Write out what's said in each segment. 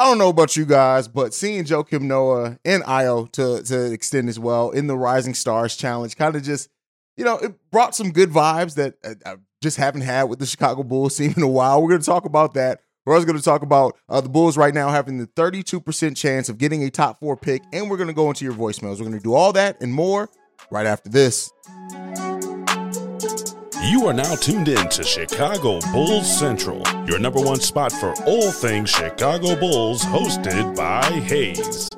I don't know about you guys, but seeing Joakim Noah and Ayo to to extend as well in the Rising Stars Challenge kind of just, you know, it brought some good vibes that I, I just haven't had with the Chicago Bulls team in a while. We're going to talk about that. We're also going to talk about uh, the Bulls right now having the 32% chance of getting a top four pick, and we're going to go into your voicemails. We're going to do all that and more right after this. You are now tuned in to Chicago Bulls Central, your number one spot for all things Chicago Bulls, hosted by Hayes.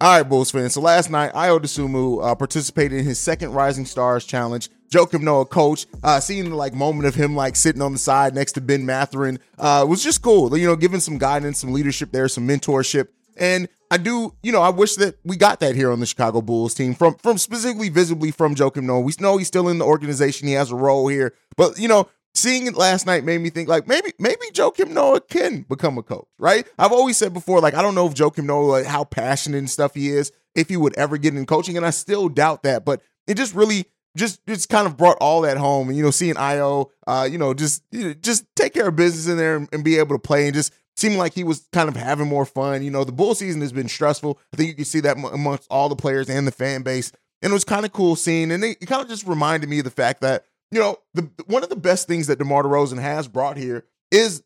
All right, Bulls fans. So last night, Ayo Dosunmu uh, participated in his second Rising Stars Challenge. Joakim Noah, coach, uh, seeing the like moment of him like sitting on the side next to Ben Mathurin uh, was just cool. You know, giving some guidance, some leadership there, some mentorship. And I do, you know, I wish that we got that here on the Chicago Bulls team from from specifically visibly from Joakim Noah. We know he's still in the organization. He has a role here. But, you know, seeing it last night made me think like maybe maybe Joakim Noah can become a coach, right? I've always said before, like I don't know if Joakim Noah, like, how passionate and stuff he is, if he would ever get in coaching, and I still doubt that. But it just really just just kind of brought all that home, and you know, seeing Ayo uh, you know, just you know, just take care of business in there and, and be able to play and just seemed like he was kind of having more fun. You know, the bull season has been stressful. I think you can see that amongst all the players and the fan base. And it was kind of cool seeing, and it, kind of just reminded me of the fact that you know the one of the best things that DeMar DeRozan has brought here is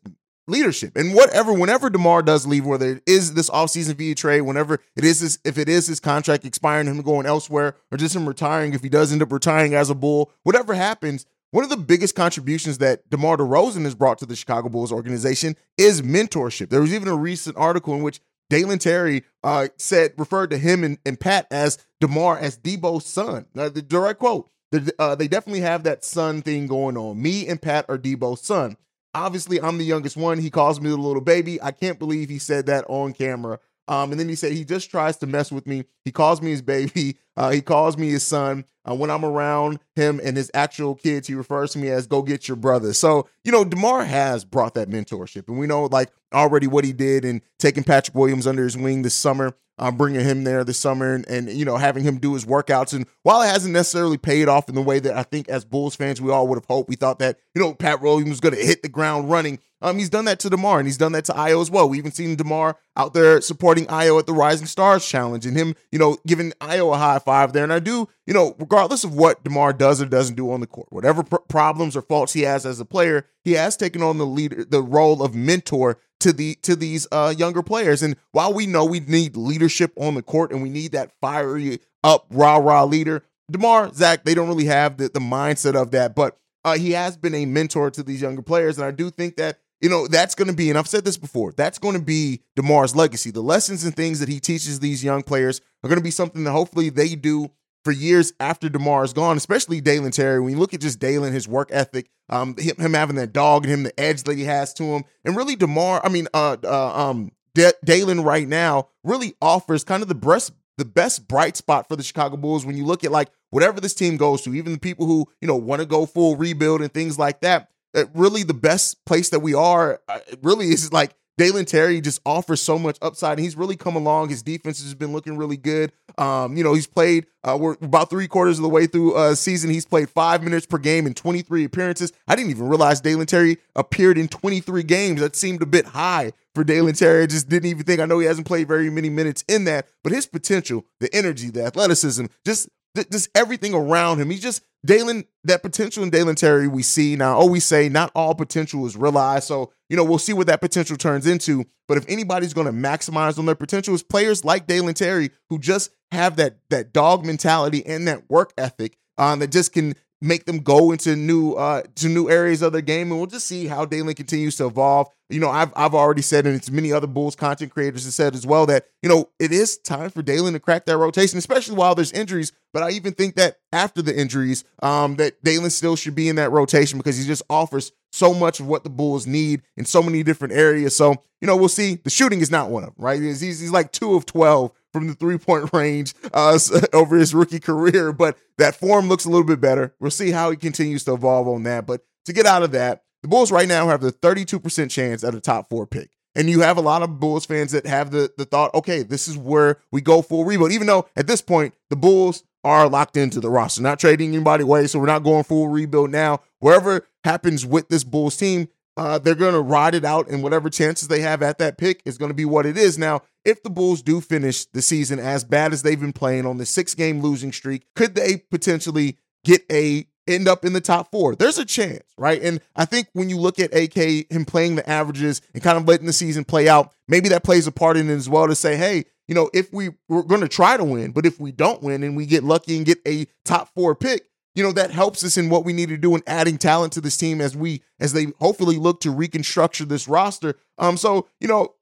leadership. And whatever, whenever DeMar does leave, whether it is this offseason via trade, whenever it is this, if it is his contract expiring, him going elsewhere, or just him retiring, if he does end up retiring as a bull, whatever happens, one of the biggest contributions that DeMar DeRozan has brought to the Chicago Bulls organization is mentorship. There was even a recent article in which Dalen Terry uh, said, referred to him and, and, Pat as DeMar as Deebo's son. Uh, the direct quote. Uh, they definitely have that son thing going on. Me and Pat are Deebo's son. Obviously, I'm the youngest one. He calls me the little baby. I can't believe he said that on camera. Um, and then he said he just tries to mess with me. He calls me his baby. Uh, he calls me his son. Uh, when I'm around him and his actual kids, he refers to me as "Go get your brother." So you know, Demar has brought that mentorship, and we know like already what he did in taking Patrick Williams under his wing this summer um, bringing him there this summer and, and, you know having him do his workouts. And while it hasn't necessarily paid off in the way that I think as Bulls fans we all would have hoped, we thought that you know Pat Williams was going to hit the ground running. Um, he's done that to Demar and he's done that to Ayo as well. We even seen Demar out there supporting Ayo at the Rising Stars Challenge and him, you know, giving Ayo a high five there. And I do, you know, regardless of what Demar does or doesn't do on the court, whatever pr- problems or faults he has as a player, he has taken on the leader, the role of mentor to the to these uh, younger players. And while we know we need leadership on the court and we need that fiery up rah rah leader, Demar Zach they don't really have the, the mindset of that. But uh, he has been a mentor to these younger players, and I do think that you know that's going to be. And I've said this before. That's going to be Demar's legacy. The lessons and things that he teaches these young players are going to be something that hopefully they do for years after DeMar is gone, especially Dalen Terry. When you look at just Dalen, his work ethic, um, him, him, having that dog and him, the edge that he has to him, and really DeMar, I mean, uh, uh um, Dalen right now really offers kind of the best, the best bright spot for the Chicago Bulls when you look at like whatever this team goes to, even the people who you know want to go full rebuild and things like that. Really, the best place that we are uh, really is like Dalen Terry just offers so much upside, and he's really come along. His defense has been looking really good. Um, you know, he's played. Uh, we're about three quarters of the way through uh season. He's played five minutes per game in 23 appearances. I didn't even realize Dalen Terry appeared in 23 games. That seemed a bit high for Dalen Terry. I just didn't even think. I know he hasn't played very many minutes in that, but his potential, the energy, the athleticism, just just everything around him. He's just Dalen, that potential in Dalen Terry we see now. Always say not all potential is realized. So, you know, we'll see what that potential turns into. But if anybody's going to maximize on their potential, it's players like Dalen Terry who just have that that dog mentality and that work ethic um, that just can make them go into new uh to new areas of their game and we'll just see how Dalen continues to evolve. You know, I've I've already said and it's many other Bulls content creators have said as well that, you know, it is time for Dalen to crack that rotation, especially while there's injuries. But I even think that after the injuries, um, that Dalen still should be in that rotation because he just offers so much of what the Bulls need in so many different areas. So, you know, we'll see. The shooting is not one of them, right? He's, he's like two of 12 from the three point range uh, over his rookie career, but that form looks a little bit better. We'll see how he continues to evolve on that. But to get out of that, the Bulls right now have the 32% chance at a top four pick. And you have a lot of Bulls fans that have the, the thought, okay, this is where we go full rebuild. Even though at this point, the Bulls are locked into the roster, not trading anybody away. So we're not going full rebuild now. Wherever happens with this Bulls team, uh, they're going to ride it out, and whatever chances they have at that pick is going to be what it is. Now, if the Bulls do finish the season as bad as they've been playing on the six game losing streak, could they potentially get a end up in the top four? There's a chance, right? And I think when you look at AK, him playing the averages and kind of letting the season play out, maybe that plays a part in it as well to say, hey, you know, if we we're going to try to win, but if we don't win and we get lucky and get a top four pick, you know that helps us in what we need to do in adding talent to this team as we as they hopefully look to reconstruct this roster. Um so you know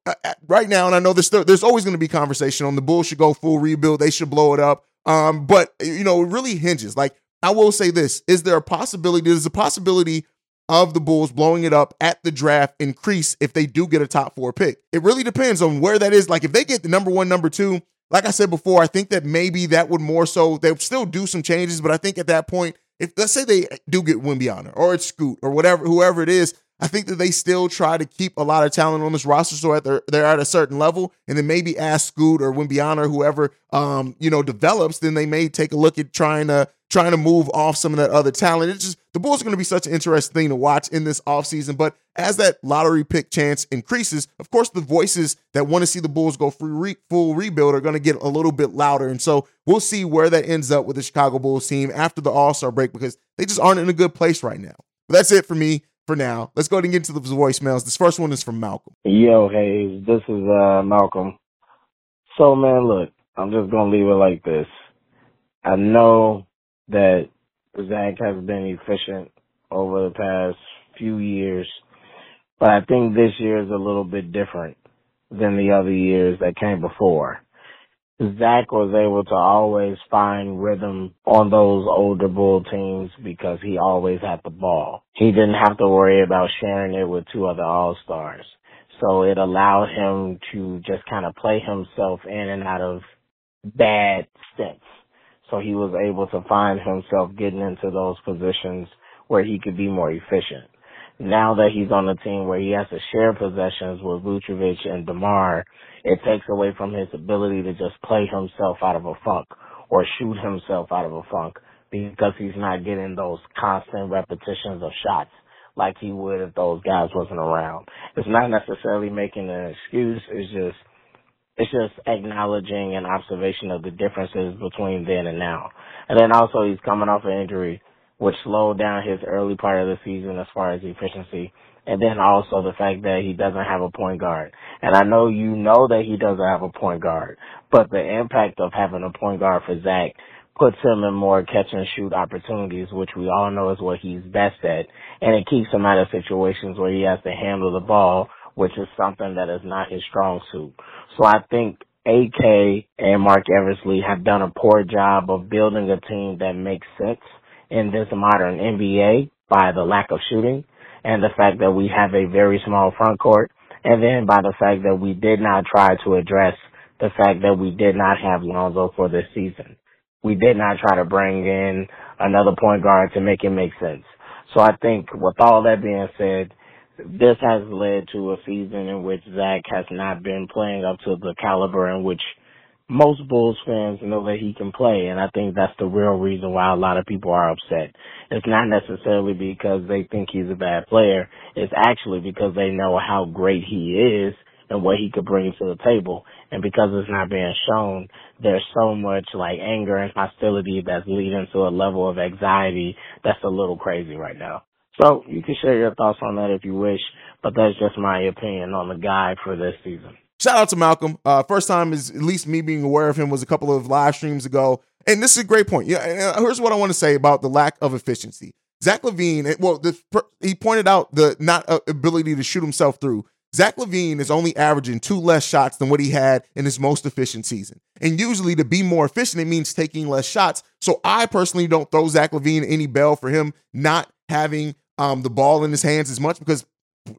right now and i know there's there's always going to be conversation on the bulls should go full rebuild they should blow it up. Um but you know it really hinges. Like i will say this is there a possibility there's a possibility of the bulls blowing it up at the draft increase if they do get a top four pick? It really depends on where that is. Like if they get the number one number two like I said before, I think that maybe that would more so they would still do some changes, but I think at that point, if let's say they do get Wembanyama or it's Scoot or whatever, whoever it is, I think that they still try to keep a lot of talent on this roster so they're, they're at a certain level, and then maybe ask Scoot or Wembanyama or whoever um, you know develops, then they may take a look at trying to trying to move off some of that other talent. It's just the Bulls are going to be such an interesting thing to watch in this offseason. But as that lottery pick chance increases, of course, the voices that want to see the Bulls go re- full rebuild are going to get a little bit louder. And so we'll see where that ends up with the Chicago Bulls team after the All Star break because they just aren't in a good place right now. But that's it for me for now. Let's go ahead and get to the voicemails. This first one is from Malcolm. Yo, hey, this is uh, Malcolm. So, man, look, I'm just going to leave it like this. I know that Zach has been efficient over the past few years, but I think this year is a little bit different than the other years that came before. Zach was able to always find rhythm on those older Bull teams because he always had the ball. He didn't have to worry about sharing it with two other All-Stars. So it allowed him to just kind of play himself in and out of bad stints. So he was able to find himself getting into those positions where he could be more efficient. Now that he's on a team where he has to share possessions with Vucevic and DeMar, it takes away from his ability to just play himself out of a funk or shoot himself out of a funk because he's not getting those constant repetitions of shots like he would if those guys wasn't around. It's not necessarily making an excuse, it's just it's just acknowledging an observation of the differences between then and now. And then also he's coming off an injury which slowed down his early part of the season as far as efficiency. And then also the fact that he doesn't have a point guard. And I know you know that he doesn't have a point guard, but the impact of having a point guard for Zach puts him in more catch and shoot opportunities, which we all know is what he's best at. And it keeps him out of situations where he has to handle the ball which is something that is not his strong suit. So I think AK and Marc Eversley have done a poor job of building a team that makes sense in this modern NBA by the lack of shooting and the fact that we have a very small front court and then by the fact that we did not try to address the fact that we did not have Lonzo for this season. We did not try to bring in another point guard to make it make sense. So I think with all that being said, this has led to a season in which Zach has not been playing up to the caliber in which most Bulls fans know that he can play, and I think that's the real reason why a lot of people are upset. It's not necessarily because they think he's a bad player. It's actually because they know how great he is and what he could bring to the table. And because it's not being shown, there's so much like anger and hostility that's leading to a level of anxiety that's a little crazy right now. So you can share your thoughts on that if you wish, but that's just my opinion on the guy for this season. Shout out to Malcolm. Uh, first time is at least me being aware of him was a couple of live streams ago. And this is a great point. Yeah, here's what I want to say about the lack of efficiency. Zach LaVine, well, the, he pointed out the not uh, ability to shoot himself through. Zach LaVine is only averaging two less shots than what he had in his most efficient season. And usually, to be more efficient, it means taking less shots. So I personally don't throw Zach LaVine any bell for him not having um, the ball in his hands as much because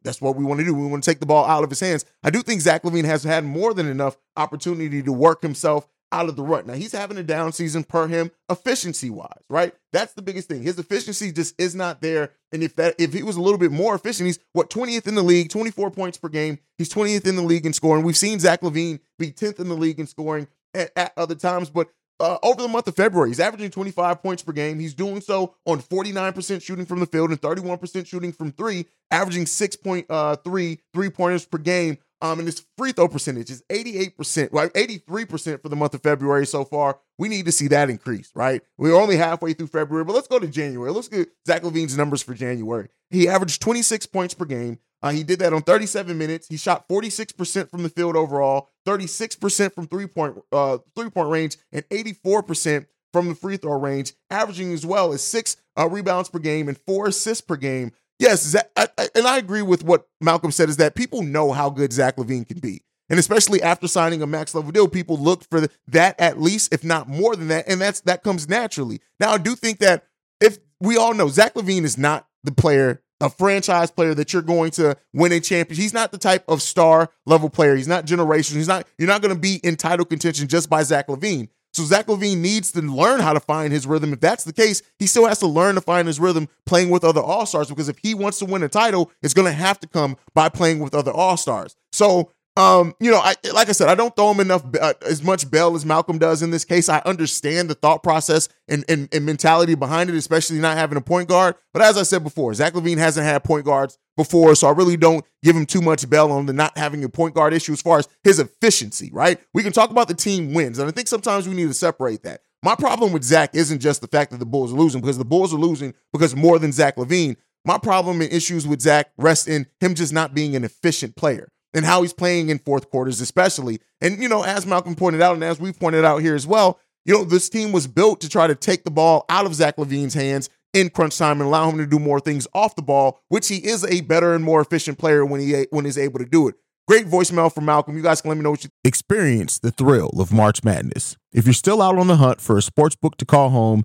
that's what we want to do. We want to take the ball out of his hands. I do think Zach LaVine has had more than enough opportunity to work himself out of the rut. Now he's having a down season per him efficiency wise, right? That's the biggest thing. His efficiency just is not there. And if that if he was a little bit more efficient, he's what 20th in the league, 24 points per game. He's 20th in the league in scoring. We've seen Zach LaVine be 10th in the league in scoring at, at other times, but uh, over the month of February. He's averaging 25 points per game. He's doing so on 49% shooting from the field and 31% shooting from three, averaging 6.3 uh, three pointers per game. Um, and his free throw percentage is 88%, right? 83% for the month of February so far. We need to see that increase, right? We're only halfway through February, but let's go to January. Let's get Zach LaVine's numbers for January. He averaged 26 points per game. Uh, he did that on 37 minutes. He shot 46% from the field overall, 36% from three point uh, three point range, and 84% from the free throw range, averaging as well as six uh, rebounds per game and four assists per game. Yes, Zach, I, I, and I agree with what Malcolm said is that people know how good Zach LaVine can be. And especially after signing a max level deal, people look for that at least, if not more than that. And that's that comes naturally. Now, I do think that if we all know Zach LaVine is not the player a franchise player that you're going to win a championship. He's not the type of star level player. He's not generational. He's not. You're not going to be in title contention just by Zach LaVine. So Zach LaVine needs to learn how to find his rhythm. If that's the case, he still has to learn to find his rhythm playing with other All Stars. Because if he wants to win a title, it's going to have to come by playing with other All Stars. So um, you know, I like I said, I don't throw him enough uh, as much bell as Malcolm does in this case. I understand the thought process and, and, and mentality behind it, especially not having a point guard. But as I said before, Zach LaVine hasn't had point guards before, so I really don't give him too much bell on the not having a point guard issue as far as his efficiency. Right? We can talk about the team wins, and I think sometimes we need to separate that. My problem with Zach isn't just the fact that the Bulls are losing because the Bulls are losing because more than Zach LaVine. My problem and issues with Zach rest in him just not being an efficient player and how he's playing in fourth quarters, especially. And, you know, as Malcolm pointed out, and as we've pointed out here as well, you know, this team was built to try to take the ball out of Zach LaVine's hands in crunch time and allow him to do more things off the ball, which he is a better and more efficient player when he when he's able to do it. Great voicemail from Malcolm. You guys can let me know what you experience the thrill of March Madness. If you're still out on the hunt for a sports book to call home,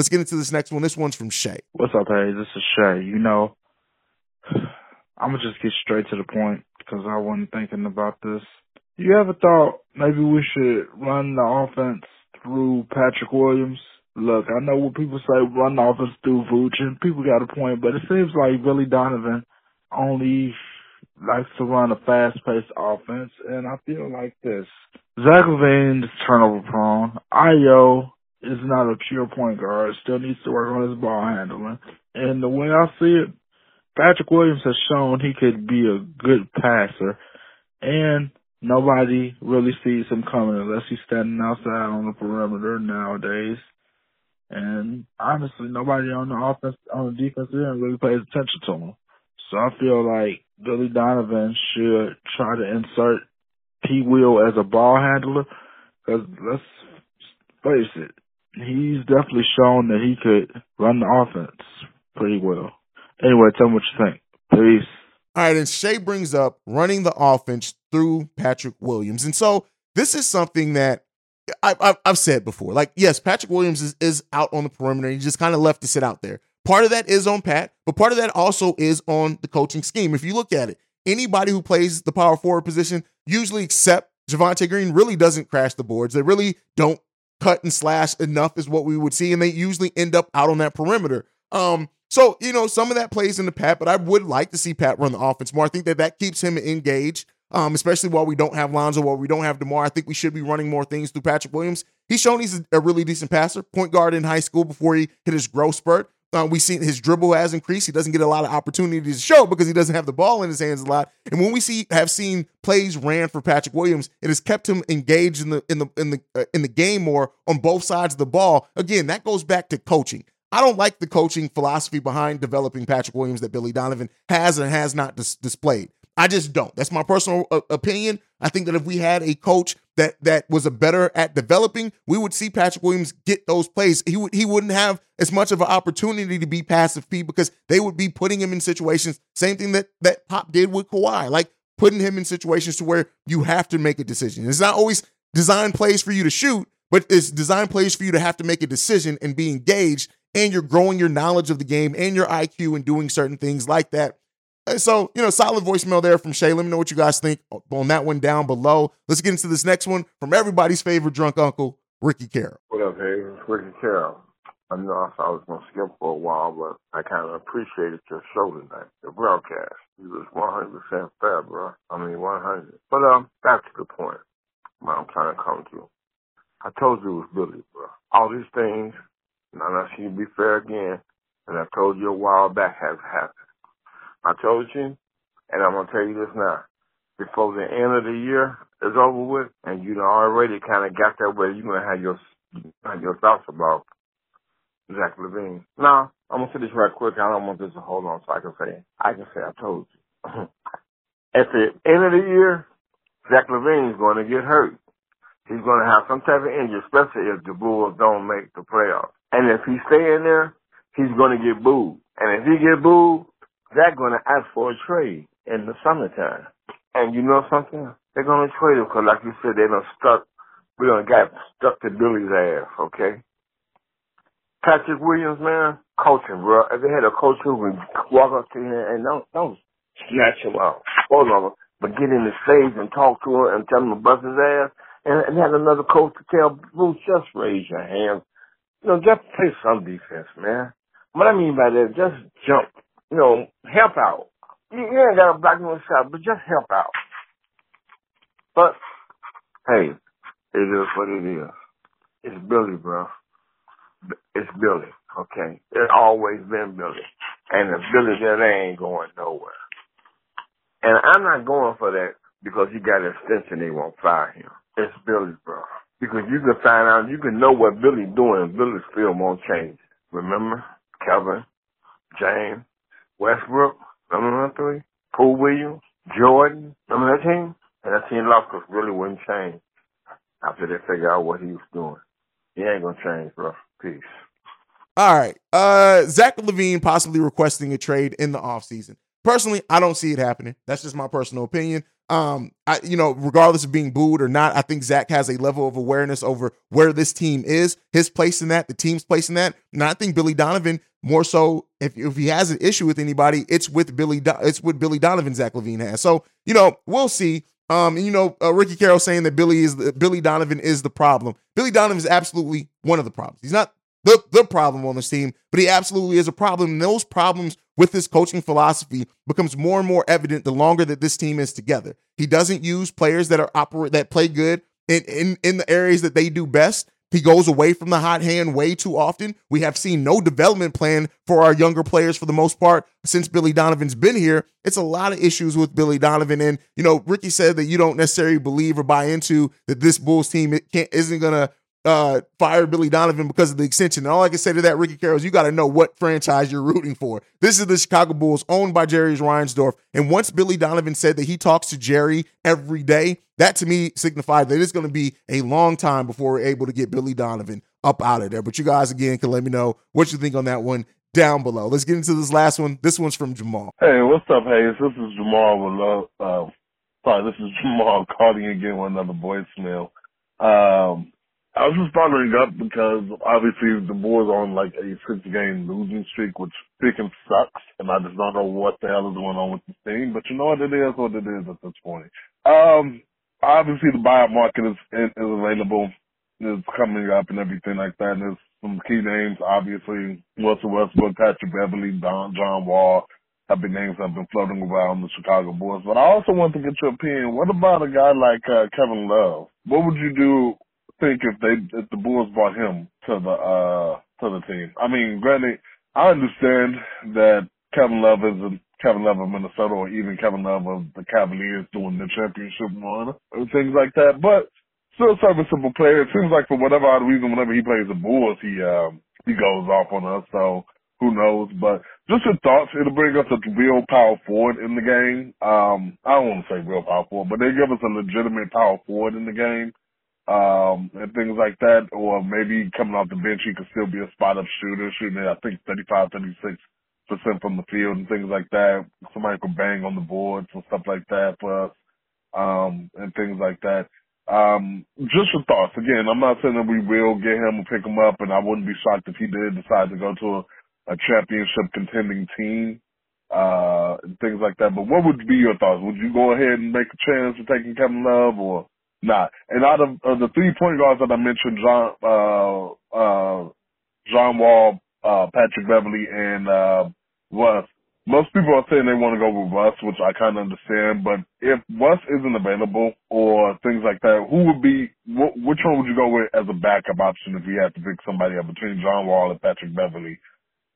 Let's get into this next one. This one's from Shay. What's up, hey? This is Shay. You know, I'm gonna just get straight to the point because I wasn't thinking about this. You ever thought maybe we should run the offense through Patrick Williams? Look, I know what people say run the offense through and people got a point, but it seems like Billy Donovan only likes to run a fast-paced offense, and I feel like this. Zach LaVine is turnover prone. Ayo is not a pure point guard. Still needs to work on his ball handling. And the way I see it, Patrick Williams has shown he could be a good passer, and nobody really sees him coming unless he's standing outside on the perimeter nowadays. And honestly, nobody on the offense, on the defensive end really pays attention to him. So I feel like Billy Donovan should try to insert P. Will as a ball handler. Cause let's face it, he's definitely shown that he could run the offense pretty well. Anyway, tell me what you think. Peace. All right, and Shay brings up running the offense through Patrick Williams. And so this is something that I, have said before. Like, yes, Patrick Williams is, is out on the perimeter. He just kind of left to sit out there. Part of that is on Pat, but part of that also is on the coaching scheme. If you look at it, anybody who plays the power forward position, usually except Javonte Green, really doesn't crash the boards. They really don't cut and slash enough, is what we would see, and they usually end up out on that perimeter. Um, so you know some of that plays into Pat, but I would like to see Pat run the offense more. I think that that keeps him engaged. Um, especially while we don't have Lonzo, while we don't have DeMar, I think we should be running more things through Patrick Williams. He's shown he's a really decent passer, point guard in high school before he hit his growth spurt. Uh, we see his dribble has increased. He doesn't get a lot of opportunities to show because he doesn't have the ball in his hands a lot. And when we see have seen plays ran for Patrick Williams, it has kept him engaged in the in the in the uh, in the game more on both sides of the ball. Again, that goes back to coaching. I don't like the coaching philosophy behind developing Patrick Williams that Billy Donovan has and has not dis- displayed. I just don't. That's my personal uh, opinion. I think that if we had a coach that that was a better at developing, we would see Patrick Williams get those plays. He would he wouldn't have as much of an opportunity to be passive P because they would be putting him in situations. Same thing that that Pop did with Kawhi, like putting him in situations to where you have to make a decision. It's not always design plays for you to shoot, but it's design plays for you to have to make a decision and be engaged. And you're growing your knowledge of the game and your IQ and doing certain things like that. So, you know, solid voicemail there from Shay. Let me know what you guys think on that one down below. Let's get into this next one from everybody's favorite drunk uncle, Ricky Carroll. What up, hey? Ricky Carroll. I know I was going to skip for a while, but I kind of appreciated your show tonight, the broadcast. You was 100% fair, bro. I mean, 100. But um, back to the point what I'm trying to come to. I told you it was Billy, bro. All these things, and I'm not to be fair again, and I told you a while back have happened. I told you, and I'm gonna tell you this now. Before the end of the year is over with, and you already kind of got that way, you're gonna have your have your thoughts about Zach LaVine. Now, I'm gonna say this right quick. I don't want this to hold on, so I can say I can say I told you. At the end of the year, Zach LaVine is going to get hurt. He's going to have some type of injury, especially if the Bulls don't make the playoffs. And if he's staying there, he's going to get booed. And if he get booed, they're going to ask for a trade in the summertime. And you know something? They're going to trade because, like you said, they done stuck, we done got stuck to Billy's ass, okay? Patrick Williams, man, coaching, bro. If they had a coach who would walk up to him and don't, don't snatch him out, hold on, but get in the stage and talk to him and tell him to bust his ass, and, and had another coach to tell Bruce, just raise your hands. You know, just play some defense, man. What I mean by that, just jump you know, help out. You, ain't got a black man shot, but just help out. But hey, it is what it is. It's Billy, bro. It's Billy. Okay, it's always been Billy, and if Billy they ain't going nowhere. And I'm not going for that because he got extension. They won't fire him. It's Billy, bro. Because you can find out, you can know what Billy's doing, and Billy's film won't change. Remember, Kevin, James, Westbrook, number three, Paul Williams, Jordan, remember that team? And that team lost because really wouldn't change after they figure out what he was doing. He ain't gonna change, bro. Peace. All right. Uh Zach LaVine possibly requesting a trade in the offseason. Personally, I don't see it happening. That's just my personal opinion. Um, I, you know, regardless of being booed or not, I think Zach has a level of awareness over where this team is, his place in that, the team's place in that. And I think Billy Donovan more so if, if he has an issue with anybody, it's with Billy. It's with Billy Donovan. Zach LaVine has. So you know, we'll see. Um, and you know, uh, Ricky Carroll saying that Billy is the, Billy Donovan is the problem. Billy Donovan is absolutely one of the problems. He's not the the problem on this team, but he absolutely is a problem. And those problems with his coaching philosophy becomes more and more evident the longer that this team is together. He doesn't use players that are operate that play good in in, in the areas that they do best. He goes away from the hot hand way too often. We have seen no development plan for our younger players for the most part since Billy Donovan's been here. It's a lot of issues with Billy Donovan. And, you know, Ricky said that you don't necessarily believe or buy into that this Bulls team isn't going to uh, fire Billy Donovan because of the extension. And all I can say to that, Ricky Carroll, is you got to know what franchise you're rooting for. This is the Chicago Bulls owned by Jerry Reinsdorf. And once Billy Donovan said that he talks to Jerry every day, that to me signified that it's going to be a long time before we're able to get Billy Donovan up out of there. But you guys, again, can let me know what you think on that one down below. Let's get into this last one. This one's from Jamal. Hey, what's up, Hayes? This is Jamal. With, Uh, sorry, this is Jamal calling again with another voicemail. Um, I was just following up because obviously the Bulls on like a six game losing streak, which freaking sucks, and I just don't know what the hell is going on with the team. But you know what it is, what it is at this point. Um, obviously the buyout market is is available, is coming up and everything like that. And there's some key names, obviously Russell Westbrook, Patrick Beverley, Don John Wall. Have been names that have been floating around the Chicago Bulls. But I also want to get your opinion. What about a guy like uh, Kevin Love? What would you do think if they if the Bulls brought him to the uh to the team. I mean, granted, I understand that Kevin Love is a Kevin Love of Minnesota or even Kevin Love of the Cavaliers doing the championship run or things like that, but still a serviceable player. It seems like for whatever odd reason, whenever he plays the Bulls, he um he goes off on us. So who knows? But just your thoughts. It'll bring us a real power forward in the game. Um, I don't want to say real power forward, but they give us a legitimate power forward in the game um, and things like that. Or maybe coming off the bench, he could still be a spot up shooter, shooting at, I think, 35, 36 percent from the field and things like that. Somebody could bang on the boards and stuff like that for us, um, and things like that. Um, just your thoughts. Again, I'm not saying that we will get him or pick him up, and I wouldn't be shocked if he did decide to go to a, a championship contending team, uh, and things like that. But what would be your thoughts? Would you go ahead and make a chance for taking Kevin Love or Nah. And out of, of the three point guards that I mentioned, John, uh, uh, John Wall, uh, Patrick Beverley, and, uh, Russ, most people are saying they want to go with Russ, which I kind of understand. But if Russ isn't available or things like that, who would be, wh- which one would you go with as a backup option if you had to pick somebody up between John Wall and Patrick Beverley?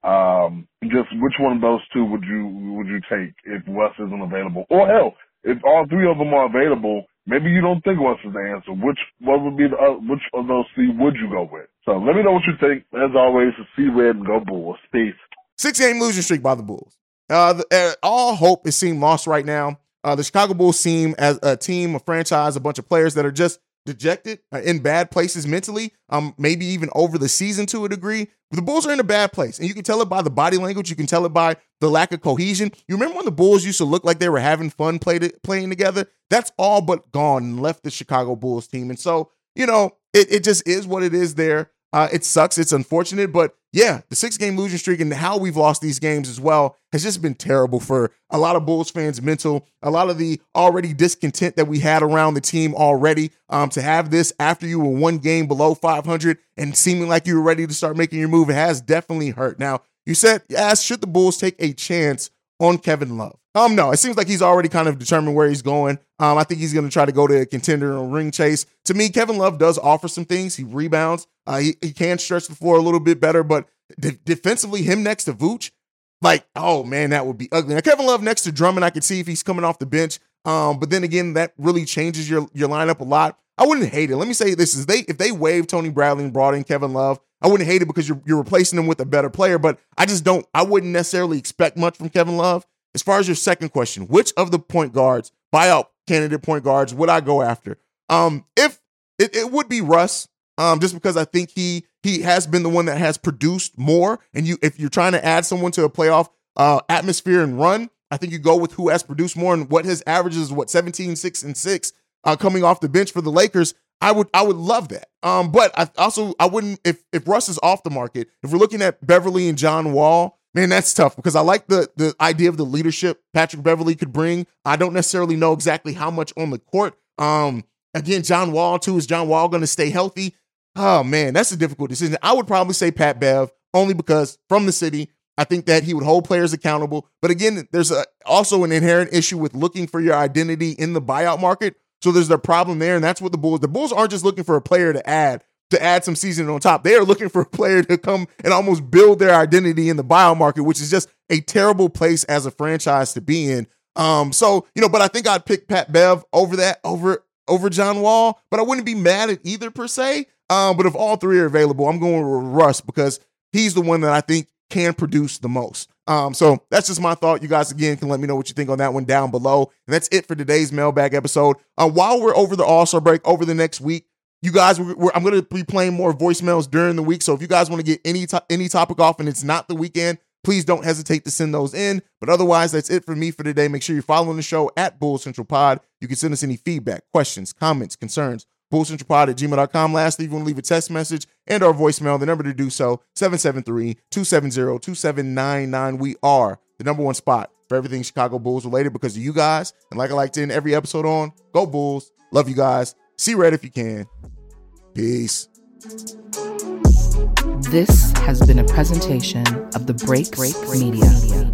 Um, just which one of those two would you would you take if Russ isn't available? Or hell, if all three of them are available, maybe you don't think is the answer. Which what would be the uh, which of those three would you go with? So let me know what you think. As always, see red and go Bulls. Peace. Six game losing streak by the Bulls. Uh, the, uh, all hope is seem lost right now. Uh, the Chicago Bulls seem as a team, a franchise, a bunch of players that are just dejected, uh, in bad places mentally, um, maybe even over the season to a degree. The Bulls are in a bad place, and you can tell it by the body language. You can tell it by the lack of cohesion. You remember when the Bulls used to look like they were having fun to, playing together? That's all but gone and left the Chicago Bulls team. And so, you know, it, it just is what it is there. Uh, it sucks. It's unfortunate, but yeah, the six game losing streak and how we've lost these games as well has just been terrible for a lot of Bulls fans' mental, a lot of the already discontent that we had around the team already. Um, to have this after you were one game below 500 and seeming like you were ready to start making your move, it has definitely hurt. Now, you said, asked, should the Bulls take a chance on Kevin Love? Um, no, it seems like he's already kind of determined where he's going. Um, I think he's going to try to go to a contender or ring chase. To me, Kevin Love does offer some things. He rebounds. Uh, he, he can stretch the floor a little bit better, but de- defensively, him next to Vooch, like, oh man, that would be ugly. Now, Kevin Love next to Drummond, I could see if he's coming off the bench. Um, but then again, that really changes your your lineup a lot. I wouldn't hate it. Let me say this: is they if they waived Tony Bradley and brought in Kevin Love, I wouldn't hate it because you're you're replacing him with a better player. But I just don't. I wouldn't necessarily expect much from Kevin Love. As far as your second question, which of the point guards, buyout candidate point guards, would I go after? Um, if it, it would be Russ, um, just because I think he he has been the one that has produced more. And you, if you're trying to add someone to a playoff uh, atmosphere and run, I think you go with who has produced more and what his averages what 17, 6, and 6 uh, coming off the bench for the Lakers. I would I would love that. Um, but I also I wouldn't if if Russ is off the market. If we're looking at Beverley and John Wall, man, that's tough because I like the the idea of the leadership Patrick Beverley could bring. I don't necessarily know exactly how much on the court. Um, again, John Wall too. Is John Wall going to stay healthy? Oh man, that's a difficult decision. I would probably say Pat Bev only because from the city. I think that he would hold players accountable. But again, there's a, also an inherent issue with looking for your identity in the buyout market. So there's a problem there, and that's what the Bulls. The Bulls aren't just looking for a player to add to add some seasoning on top. They are looking for a player to come and almost build their identity in the buyout market, which is just a terrible place as a franchise to be in. Um, so you know, but I think I'd pick Pat Bev over that over over John Wall, but I wouldn't be mad at either per se. Um, but if all three are available, I'm going with Russ because he's the one that I think can produce the most. Um, so that's just my thought. You guys again can let me know what you think on that one down below. And that's it for today's mailbag episode. Uh, while we're over the All Star break over the next week, you guys, we're, we're, I'm going to be playing more voicemails during the week. So if you guys want to get any to- any topic off and it's not the weekend, please don't hesitate to send those in. But otherwise, that's it for me for today. Make sure you're following the show at Bull Central Pod. You can send us any feedback, questions, comments, concerns bullcentralpod at gmail.com. Lastly, if you want to leave a text message and our voicemail, the number to do so, 773-270-2799. We are the number one spot for everything Chicago Bulls related because of you guys. And like I like to end every episode on, go Bulls. Love you guys. See red if you can. Peace. This has been a presentation of the Break Break Media.